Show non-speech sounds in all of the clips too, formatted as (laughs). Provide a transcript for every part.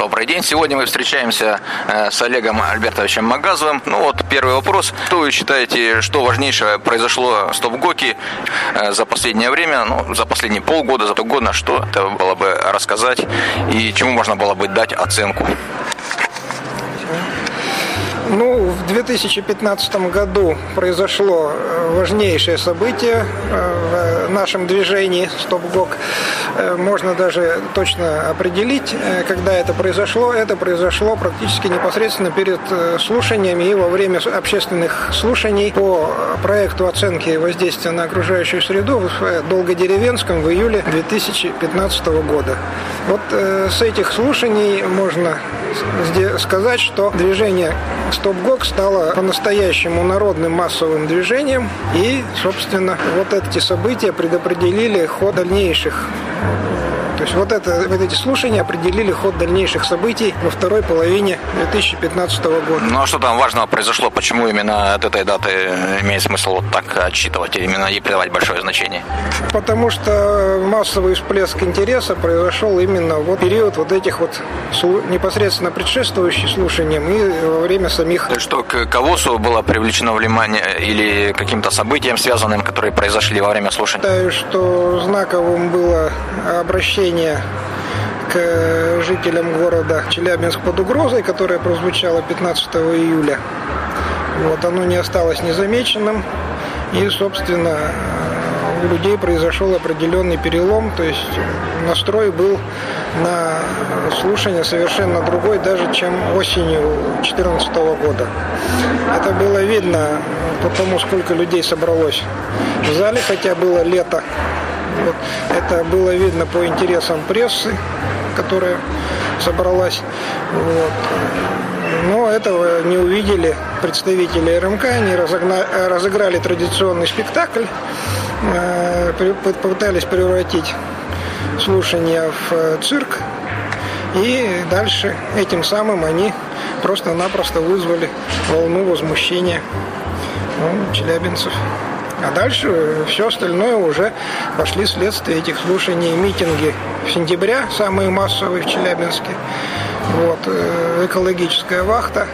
Добрый день. Сегодня мы встречаемся э, с Олегом Альбертовичем Магазовым. Ну вот первый вопрос. Что вы считаете, что важнейшее произошло в Стоп-Гоке э, за последнее время, ну, за последние полгода, за год, на что это было бы рассказать и чему можно было бы дать оценку? Ну, в 2015 году произошло э, важнейшее событие в нашем движении «Стоп-ГОК». Э, можно даже точно определить, когда это произошло. Это произошло практически непосредственно перед слушаниями и во время общественных слушаний по проекту оценки воздействия на окружающую среду в Долгодеревенском в июле 2015 года. Вот с этих слушаний можно сказать, что движение Стоп-ГОК стало по-настоящему народным массовым движением. И, собственно, вот эти события предопределили ход дальнейших то есть вот, это, вот эти слушания определили ход дальнейших событий во второй половине 2015 года. Ну а что там важного произошло? Почему именно от этой даты имеет смысл вот так отчитывать, именно ей придавать большое значение? Потому что массовый всплеск интереса произошел именно в вот период вот этих вот непосредственно предшествующих слушаниям и во время самих. То есть что к КАВОСу было привлечено внимание или каким-то событиям связанным, которые произошли во время слушания? Считаю, что знаковым было обращение обращение к жителям города Челябинск под угрозой, которое прозвучало 15 июля. Вот, оно не осталось незамеченным. И, собственно, у людей произошел определенный перелом, то есть настрой был на слушание совершенно другой, даже чем осенью 2014 года. Это было видно по тому, сколько людей собралось в зале, хотя было лето, вот. Это было видно по интересам прессы, которая собралась. Вот. Но этого не увидели представители РМК, они разогна... разыграли традиционный спектакль, э, попытались превратить слушания в э, цирк, и дальше этим самым они просто-напросто вызвали волну возмущения ну, челябинцев. А дальше все остальное уже пошли следствие этих слушаний, митинги в сентябре, самые массовые в Челябинске. Вот, э, экологическая вахта,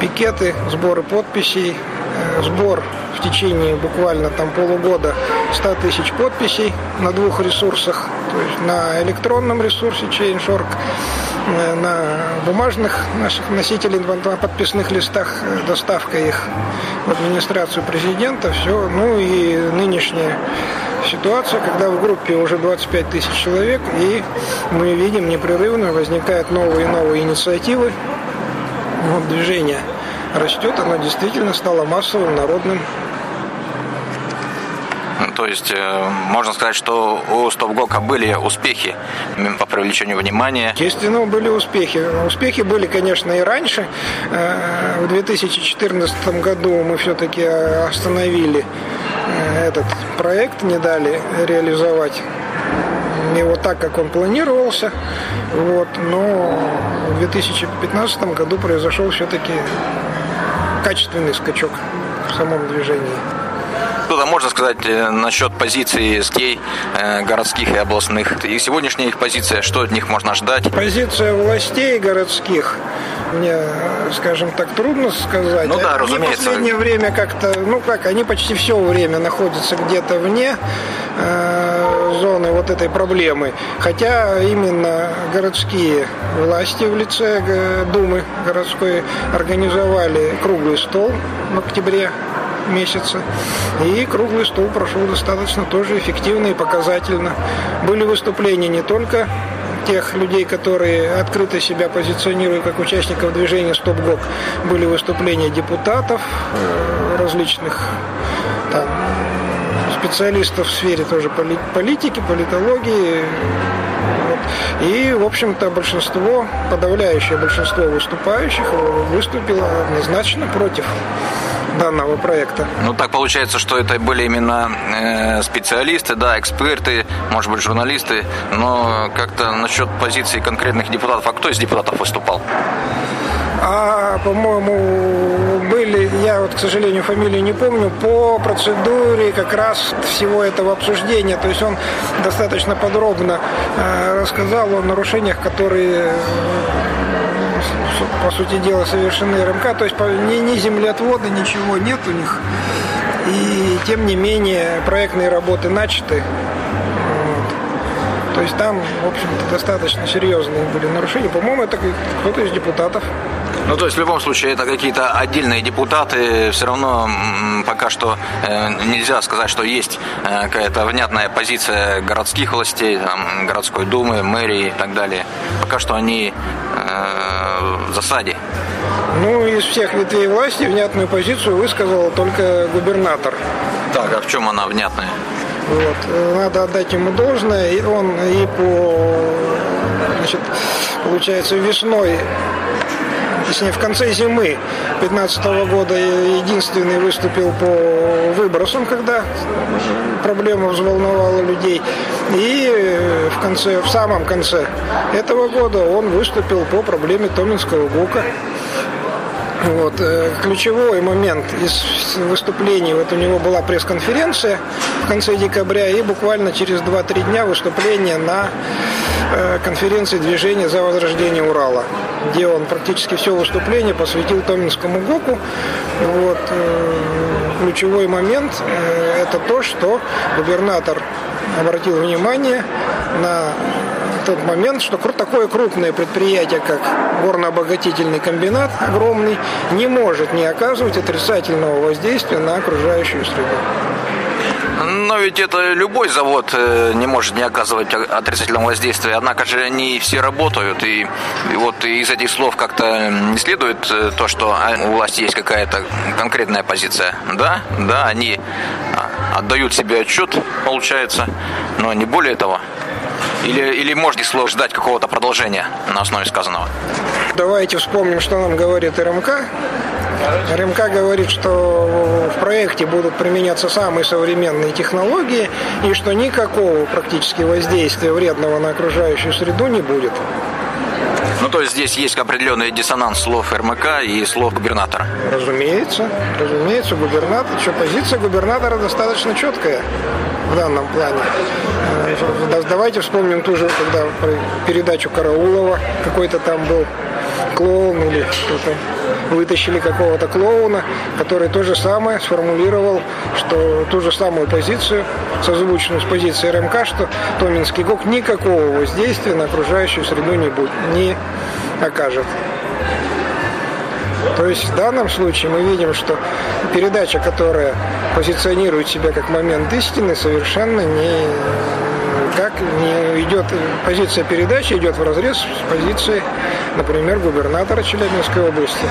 пикеты, сборы подписей, э, сбор в течение буквально там полугода 100 тысяч подписей на двух ресурсах, то есть на электронном ресурсе Change.org Э, на бумажных наших носителей, на подписных листах, э, доставка их в администрацию президента, все, ну и нынешняя ситуация, когда в группе уже 25 тысяч человек, и мы видим непрерывно возникают новые и новые инициативы, вот движение растет, оно действительно стало массовым, народным, то есть э, можно сказать, что у Стопгока были успехи по привлечению внимания. Естественно, были успехи. Успехи были, конечно, и раньше. Э, в 2014 году мы все-таки остановили э, этот проект, не дали реализовать его так, как он планировался. Вот. Но в 2015 году произошел все-таки качественный скачок в самом движении что-то можно сказать э, насчет позиции СКей э, городских и областных? И сегодняшняя их позиция, что от них можно ждать? Позиция властей городских мне, скажем так, трудно сказать. Ну да, разумеется. Они в последнее время как-то, ну как, они почти все время находятся где-то вне э, зоны вот этой проблемы. Хотя именно городские власти в лице Думы городской организовали круглый стол в октябре месяца. И круглый стол прошел достаточно тоже эффективно и показательно. Были выступления не только тех людей, которые открыто себя позиционируют как участников движения «Стоп-ГОК», были выступления депутатов, э, различных там, специалистов в сфере тоже политики, политологии. И, в общем-то, большинство, подавляющее большинство выступающих выступило однозначно против данного проекта. Ну, так получается, что это были именно э, специалисты, да, эксперты, может быть, журналисты, но как-то насчет позиции конкретных депутатов, а кто из депутатов выступал? А, по-моему, я вот, к сожалению, фамилию не помню, по процедуре как раз всего этого обсуждения. То есть он достаточно подробно э, рассказал о нарушениях, которые по сути дела, совершены РМК. То есть ни, ни землеотвода, ничего нет у них. И тем не менее проектные работы начаты. То есть там, в общем-то, достаточно серьезные были нарушения. По-моему, это кто-то из депутатов. Ну, то есть, в любом случае, это какие-то отдельные депутаты. Все равно пока что э, нельзя сказать, что есть э, какая-то внятная позиция городских властей, там, городской думы, мэрии и так далее. Пока что они э, в засаде. Ну, из всех ветвей власти внятную позицию высказал только губернатор. Так, а в чем она внятная? Вот. Надо отдать ему должное. И он и по, значит, получается, весной точнее в конце зимы 2015 года единственный выступил по выбросам, когда проблема взволновала людей. И в конце, в самом конце этого года он выступил по проблеме Томинского ГОКа. Вот. Э, ключевой момент из выступлений, вот у него была пресс-конференция в конце декабря и буквально через 2-3 дня выступление на э, конференции движения за возрождение Урала, где он практически все выступление посвятил Томинскому ГОКу. Вот. Э, ключевой момент – это то, что губернатор обратил внимание на тот момент, что такое крупное предприятие, как горно-обогатительный комбинат огромный, не может не оказывать отрицательного воздействия на окружающую среду. Но ведь это любой завод э, не может не оказывать отрицательного воздействия. Однако же они все работают. И, и вот из этих слов как-то не следует э, то, что а, у власти есть какая-то конкретная позиция. Да, да, они а, отдают себе отчет, получается, но не более того. Или, или можно слов ждать какого-то продолжения на основе сказанного? Давайте вспомним, что нам говорит РМК. РМК говорит, что в проекте будут применяться самые современные технологии и что никакого практически воздействия вредного на окружающую среду не будет. Ну, то есть здесь есть определенный диссонанс слов РМК и слов губернатора. Разумеется, разумеется, губернатор, что позиция губернатора достаточно четкая в данном плане. Э, давайте вспомним ту же, когда передачу Караулова какой-то там был клоун или что-то вытащили какого-то клоуна, который то же самое сформулировал, что ту же самую позицию, созвучную с позицией РМК, что Томинский ГОК никакого воздействия на окружающую среду не, будет, не окажет. То есть в данном случае мы видим, что передача, которая позиционирует себя как момент истины, совершенно не как не идет позиция передачи идет в разрез с позицией, например, губернатора Челябинской области.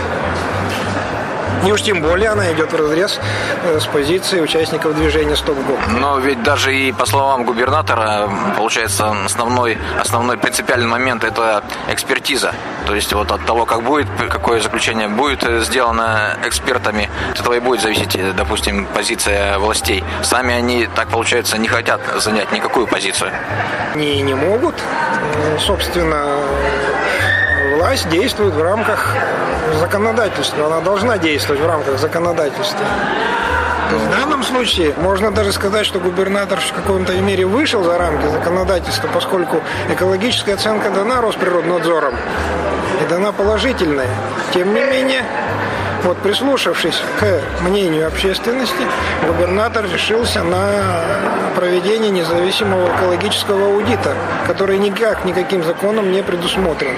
И уж тем более она идет в разрез э, с позицией участников движения «Стоп-ГО». Но ведь даже и по словам губернатора, получается, основной, основной принципиальный момент – это экспертиза. То есть вот от того, как будет, какое заключение будет сделано экспертами, от этого и будет зависеть, допустим, позиция властей. Сами они, так получается, не хотят занять никакую позицию. Не, не могут. Собственно, власть действует в рамках законодательства. Она должна действовать в рамках законодательства. В данном случае можно даже сказать, что губернатор в каком-то мере вышел за рамки законодательства, поскольку экологическая оценка дана Росприроднадзором и дана положительная. Тем не менее, вот прислушавшись к мнению общественности, губернатор решился на проведение независимого экологического аудита, который никак, никаким законом не предусмотрен.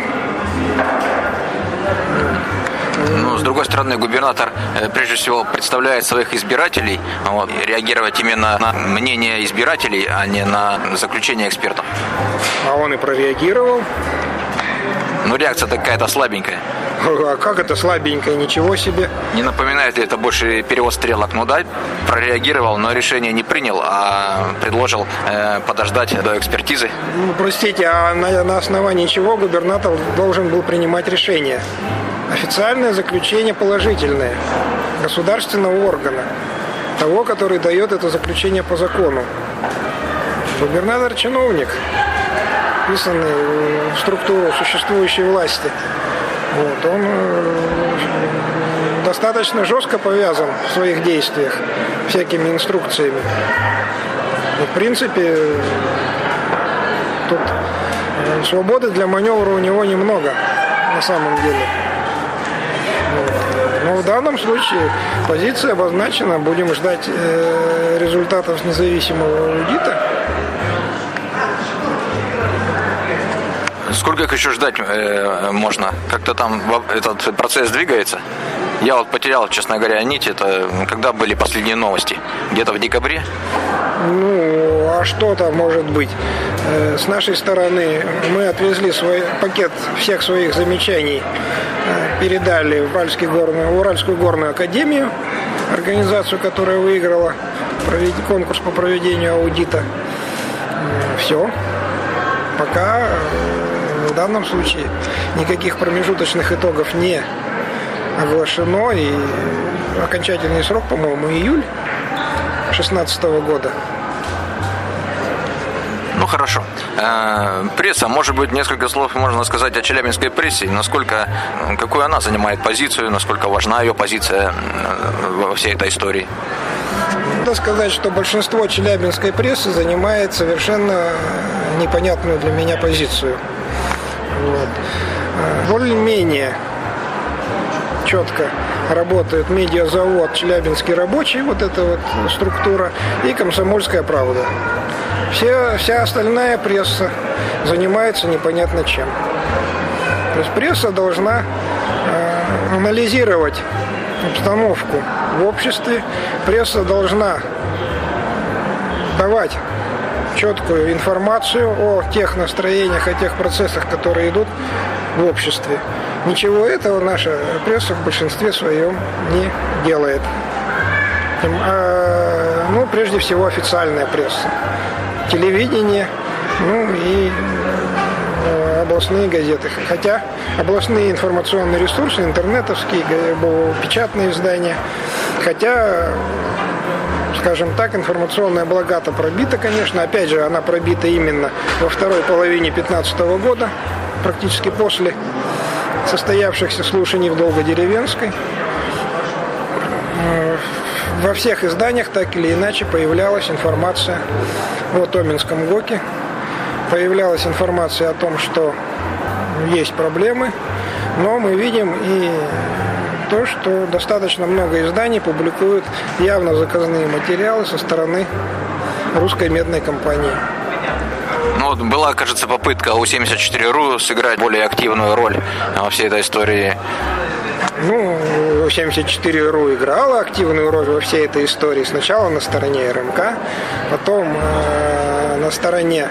Но, с другой стороны, губернатор э, прежде всего представляет своих избирателей, вот, реагировать именно на мнение избирателей, а не на заключение экспертов. А он и прореагировал. Ну, реакция такая-то слабенькая. А как это слабенькая? Ничего себе. Не напоминает ли это больше перевод стрелок? Ну да, прореагировал, но решение не принял, а предложил э, подождать до экспертизы. Ну, простите, а на, на основании чего губернатор должен был принимать решение? Официальное заключение положительное государственного органа, того, который дает это заключение по закону. Губернатор – чиновник, вписанный в структуру существующей власти. Вот, он э, достаточно жестко повязан в своих действиях всякими инструкциями. И, в принципе, тут э, свободы для маневра у него немного на самом деле. Но в данном случае позиция обозначена. Будем ждать э, результатов независимого аудита. Сколько их еще ждать э, можно? Как-то там этот процесс двигается? Я вот потерял, честно говоря, нить. Это когда были последние новости? Где-то в декабре? Ну, а что там может быть? Э, с нашей стороны мы отвезли свой пакет всех своих замечаний, э, передали в Уральский горную, в Уральскую горную академию, организацию, которая выиграла конкурс по проведению аудита. Э, Все. Пока в данном случае никаких промежуточных итогов не оглашено. И окончательный срок, по-моему, июль 2016 года. Ну хорошо. Э, пресса, может быть, несколько слов можно сказать о челябинской прессе, насколько, какую она занимает позицию, насколько важна ее позиция во всей этой истории. Надо сказать, что большинство челябинской прессы занимает совершенно непонятную для меня позицию. Вот. Э, более-менее четко работает медиазавод «Челябинский рабочий», вот эта вот структура, и «Комсомольская правда». Все, вся остальная пресса занимается непонятно чем. То есть пресса должна э, анализировать обстановку в обществе, пресса должна давать четкую информацию о тех настроениях, о тех процессах, которые идут в обществе. Ничего этого наша пресса в большинстве своем не делает. А, ну, прежде всего, официальная пресса. Телевидение, ну и э, областные газеты. Хотя областные информационные ресурсы, интернетовские, печатные издания. Хотя скажем так, информационная благата пробита, конечно. Опять же, она пробита именно во второй половине 2015 года, практически после состоявшихся слушаний в Долгодеревенской. Во всех изданиях так или иначе появлялась информация о Томинском ГОКе. Появлялась информация о том, что есть проблемы, но мы видим и то, что достаточно много изданий публикуют явно заказные материалы со стороны русской медной компании. Ну, вот была, кажется, попытка у 74.ru сыграть более активную роль во всей этой истории. Ну, 74.ru играла активную роль во всей этой истории. Сначала на стороне РМК, потом э, на стороне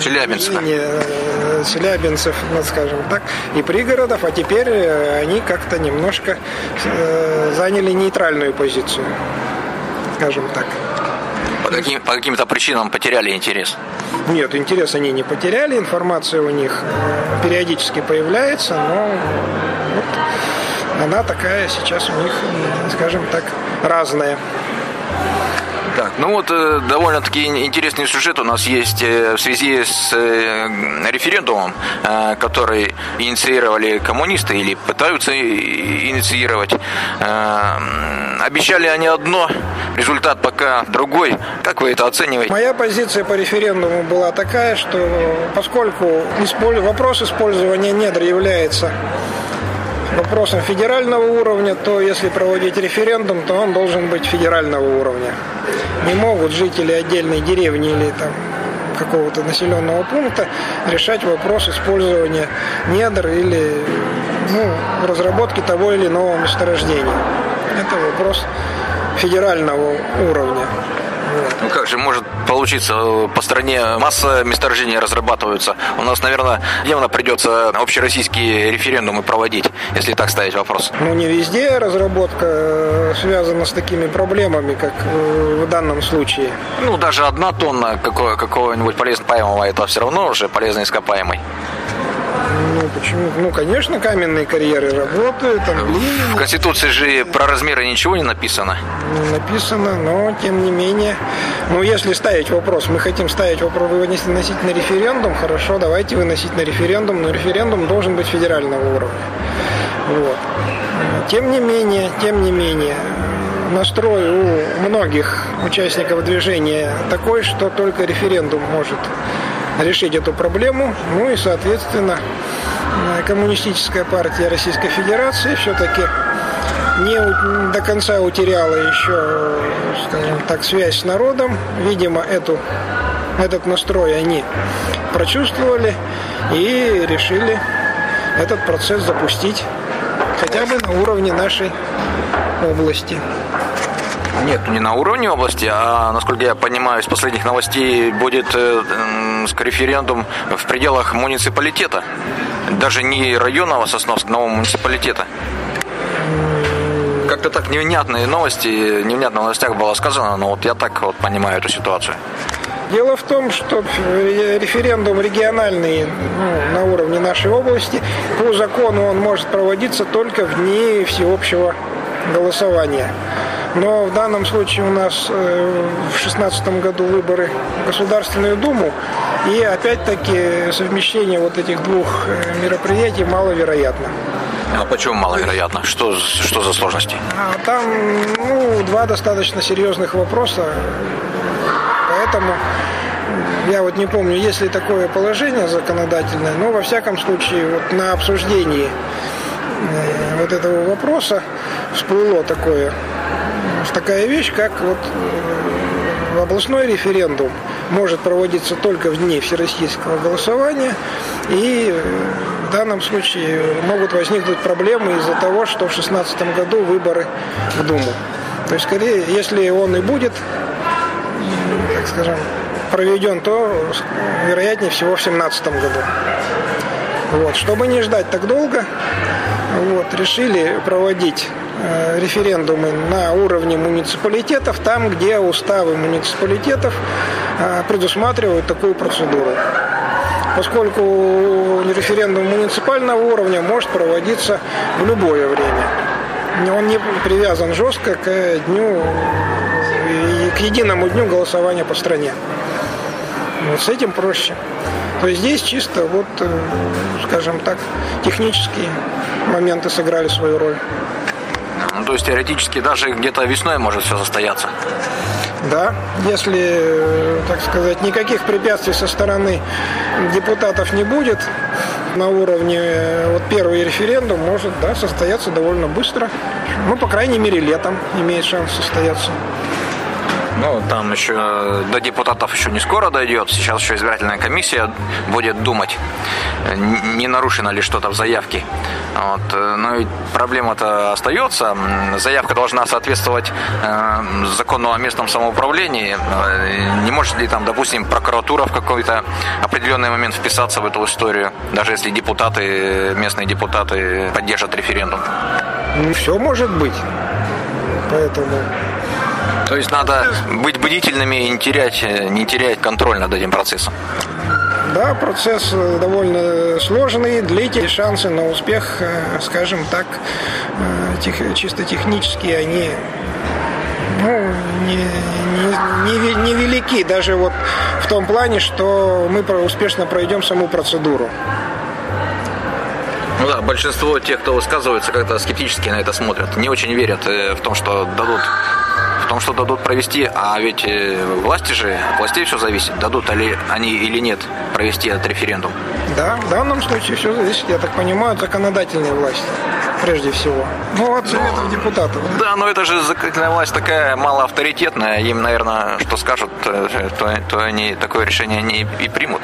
Челябинска. Э, челябинцев, ну, скажем так, и пригородов, а теперь э, они как-то немножко э, заняли нейтральную позицию, скажем так. По, каким, по каким-то причинам потеряли интерес? Нет, интерес они не потеряли, информация у них периодически появляется, но вот она такая сейчас у них, скажем так, разная. Так, ну вот э, довольно-таки интересный сюжет у нас есть э, в связи с э, референдумом, который инициировали коммунисты или пытаются инициировать. Обещали они одно, результат пока другой. Как вы это оцениваете? Моя позиция по референдуму была такая, что поскольку вопрос использования недр является вопросом федерального уровня, то если проводить референдум, то он должен быть федерального уровня. Не могут жители отдельной деревни или там какого-то населенного пункта решать вопрос использования недр или ну, разработки того или иного месторождения. Это вопрос федерального уровня. Ну как же может получиться? По стране масса месторождений разрабатываются. У нас, наверное, явно придется общероссийские референдумы проводить, если так ставить вопрос. Ну не везде разработка э, связана с такими проблемами, как э, в данном случае. Ну даже одна тонна какого-нибудь полезно это все равно уже полезно ископаемый. Ну, почему? Ну, конечно, каменные карьеры работают, там глиняные. В Конституции же про размеры ничего не написано. Не написано, но, тем не менее, ну, если ставить вопрос, мы хотим ставить вопрос, выносить на референдум, хорошо, давайте выносить на референдум, но референдум должен быть федерального уровня. Вот. Тем не менее, тем не менее, настрой у многих участников движения такой, что только референдум может решить эту проблему. Ну и, соответственно, коммунистическая партия Российской Федерации все-таки не до конца утеряла еще, скажем так, связь с народом. Видимо, эту, этот настрой они прочувствовали и решили этот процесс запустить хотя бы на уровне нашей области. Нет, не на уровне области, а, насколько я понимаю, из последних новостей будет э, референдум в пределах муниципалитета. Даже не районного Сосновского, но муниципалитета. Как-то так невнятные новости, невнятно в новостях было сказано, но вот я так вот понимаю эту ситуацию. Дело в том, что референдум региональный ну, на уровне нашей области, по закону он может проводиться только в дни всеобщего голосования. Но в данном случае у нас э, в 2016 году выборы в Государственную Думу, и опять-таки совмещение вот этих двух э, мероприятий маловероятно. А почему маловероятно? Что, что за сложности? А там ну, два достаточно серьезных вопроса. Поэтому я вот не помню, есть ли такое положение законодательное, но во всяком случае вот на обсуждении э, вот этого вопроса всплыло такое, такая вещь, как вот э, областной референдум может проводиться только в дни всероссийского голосования, и э, в данном случае могут возникнуть проблемы из-за того, что в 2016 году выборы в Думу. То есть, скорее, если он и будет, так скажем, проведен, то вероятнее всего в 2017 году. Вот. Чтобы не ждать так долго, вот, решили проводить э, референдумы на уровне муниципалитетов, там, где уставы муниципалитетов э, предусматривают такую процедуру. Поскольку референдум муниципального уровня может проводиться в любое время. Он не привязан жестко к дню, к единому дню голосования по стране. Вот с этим проще. То есть здесь чисто вот, э, скажем так, технические моменты сыграли свою роль. Ну, то есть теоретически даже где-то весной может все состояться. Да, если, э, так сказать, никаких препятствий со стороны депутатов не будет, на уровне э, вот первый референдум может да, состояться довольно быстро. Ну, по крайней мере, летом имеет шанс состояться. Ну, там еще до депутатов еще не скоро дойдет. Сейчас еще избирательная комиссия будет думать, не нарушено ли что-то в заявке. Вот. Но ведь проблема-то остается. Заявка должна соответствовать э, закону о местном самоуправлении. Не может ли там, допустим, прокуратура в какой-то определенный момент вписаться в эту историю, даже если депутаты, местные депутаты поддержат референдум? Все может быть. Поэтому то есть надо быть бдительными и не терять, не терять контроль над этим процессом. Да, процесс довольно сложный, длительный, шансы на успех, э, скажем так, э, тех, чисто технические, они ну, не, не, не, не велики, даже вот в том плане, что мы успешно пройдем саму процедуру. Ну да, большинство тех, кто высказывается, как-то скептически на это смотрят. Не очень верят э, в том, что дадут том, что дадут провести, а ведь э, власти же, властей все зависит, дадут ли они или нет провести этот референдум. Да, в данном случае все зависит, я так понимаю, от законодательной власти прежде всего. Ну, от советов депутатов. Да, но это же законодательная власть такая малоавторитетная. Им, наверное, что скажут, э, то, то они такое решение не и примут.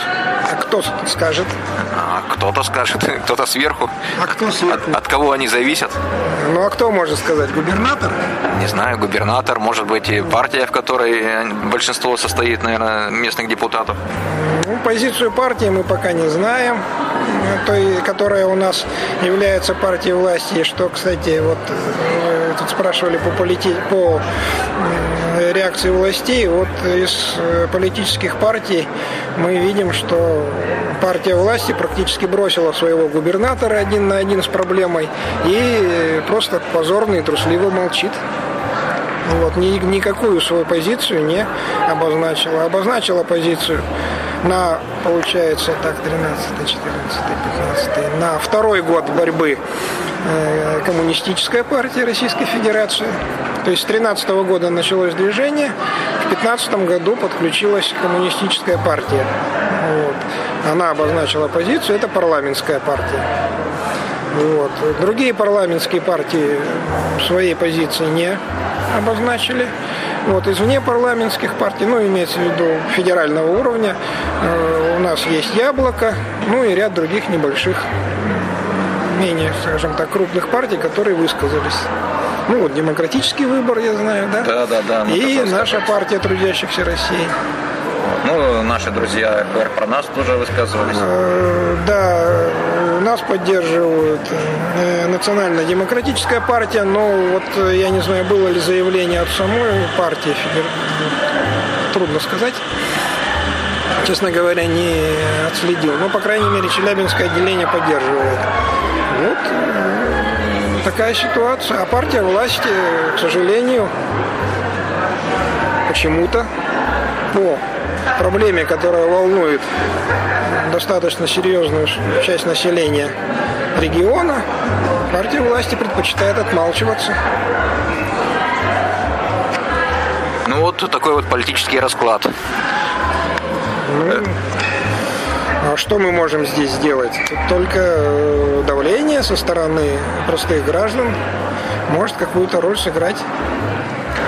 А кто скажет? А кто-то скажет, (laughs) кто-то сверху. А кто сверху? От, от кого они зависят? Ну, а кто может сказать? Губернатор? Не знаю, губернатор, может быть, и партия, в которой большинство состоит, наверное, местных депутатов. Ну, позицию партии мы пока не знаем, той, которая у нас является партией власти, что, кстати, вот э, тут спрашивали по, полити... по реакции властей, вот из э, политических партий мы видим, что партия власти практически бросила своего губернатора один на один с проблемой и просто позорно и трусливо молчит. Вот, ни, никакую свою позицию не обозначила. Обозначила позицию на, получается, так, 13, 14, 15, на второй год борьбы э, Коммунистическая партия Российской Федерации. То есть с 13 года началось движение, в 15 году подключилась Коммунистическая партия. Вот. Она обозначила позицию, это парламентская партия. Вот. Другие парламентские партии своей позиции не обозначили. Вот, из внепарламентских партий, ну, имеется в виду федерального уровня, э, у нас есть «Яблоко», ну и ряд других небольших, менее, скажем так, крупных партий, которые высказались. Ну, вот демократический выбор, я знаю, да? Да, да, да. И наша партия трудящихся России. Ну, наши друзья РПР про нас тоже высказывались. Э, да, нас поддерживают э, Национально-демократическая партия, но вот э, я не знаю, было ли заявление от самой партии, трудно сказать. Честно говоря, не отследил. Но, по крайней мере, Челябинское отделение поддерживает. Вот такая ситуация. А партия власти, к сожалению, почему-то по проблеме, которая волнует достаточно серьезную часть населения региона, партия власти предпочитает отмалчиваться. Ну вот такой вот политический расклад. Ну, а что мы можем здесь сделать? Тут только э, давление со стороны простых граждан может какую-то роль сыграть.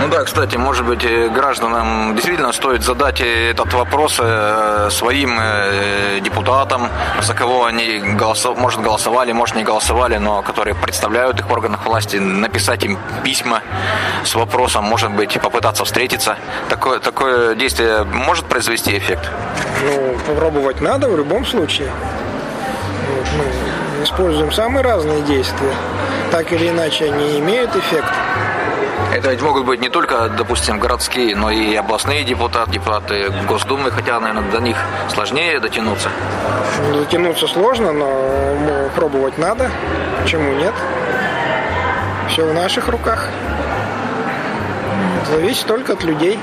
Ну да, кстати, может быть, э, гражданам действительно стоит задать этот вопрос э, своим э, депутатам, за кого они, голосов... может, голосовали, может, не голосовали, но которые представляют их в органах власти, написать им письма с вопросом, может быть, попытаться встретиться. Такое, такое действие может произвести эффект? Ну, попробовать надо в любом случае. Вот, мы используем самые разные действия. Так или иначе, они имеют эффект. Это ведь могут быть не только, допустим, городские, но и областные депутаты, депутаты Госдумы, хотя, наверное, до них сложнее дотянуться. Дотянуться сложно, но пробовать надо. Почему нет? Все в наших руках. Зависит только от людей.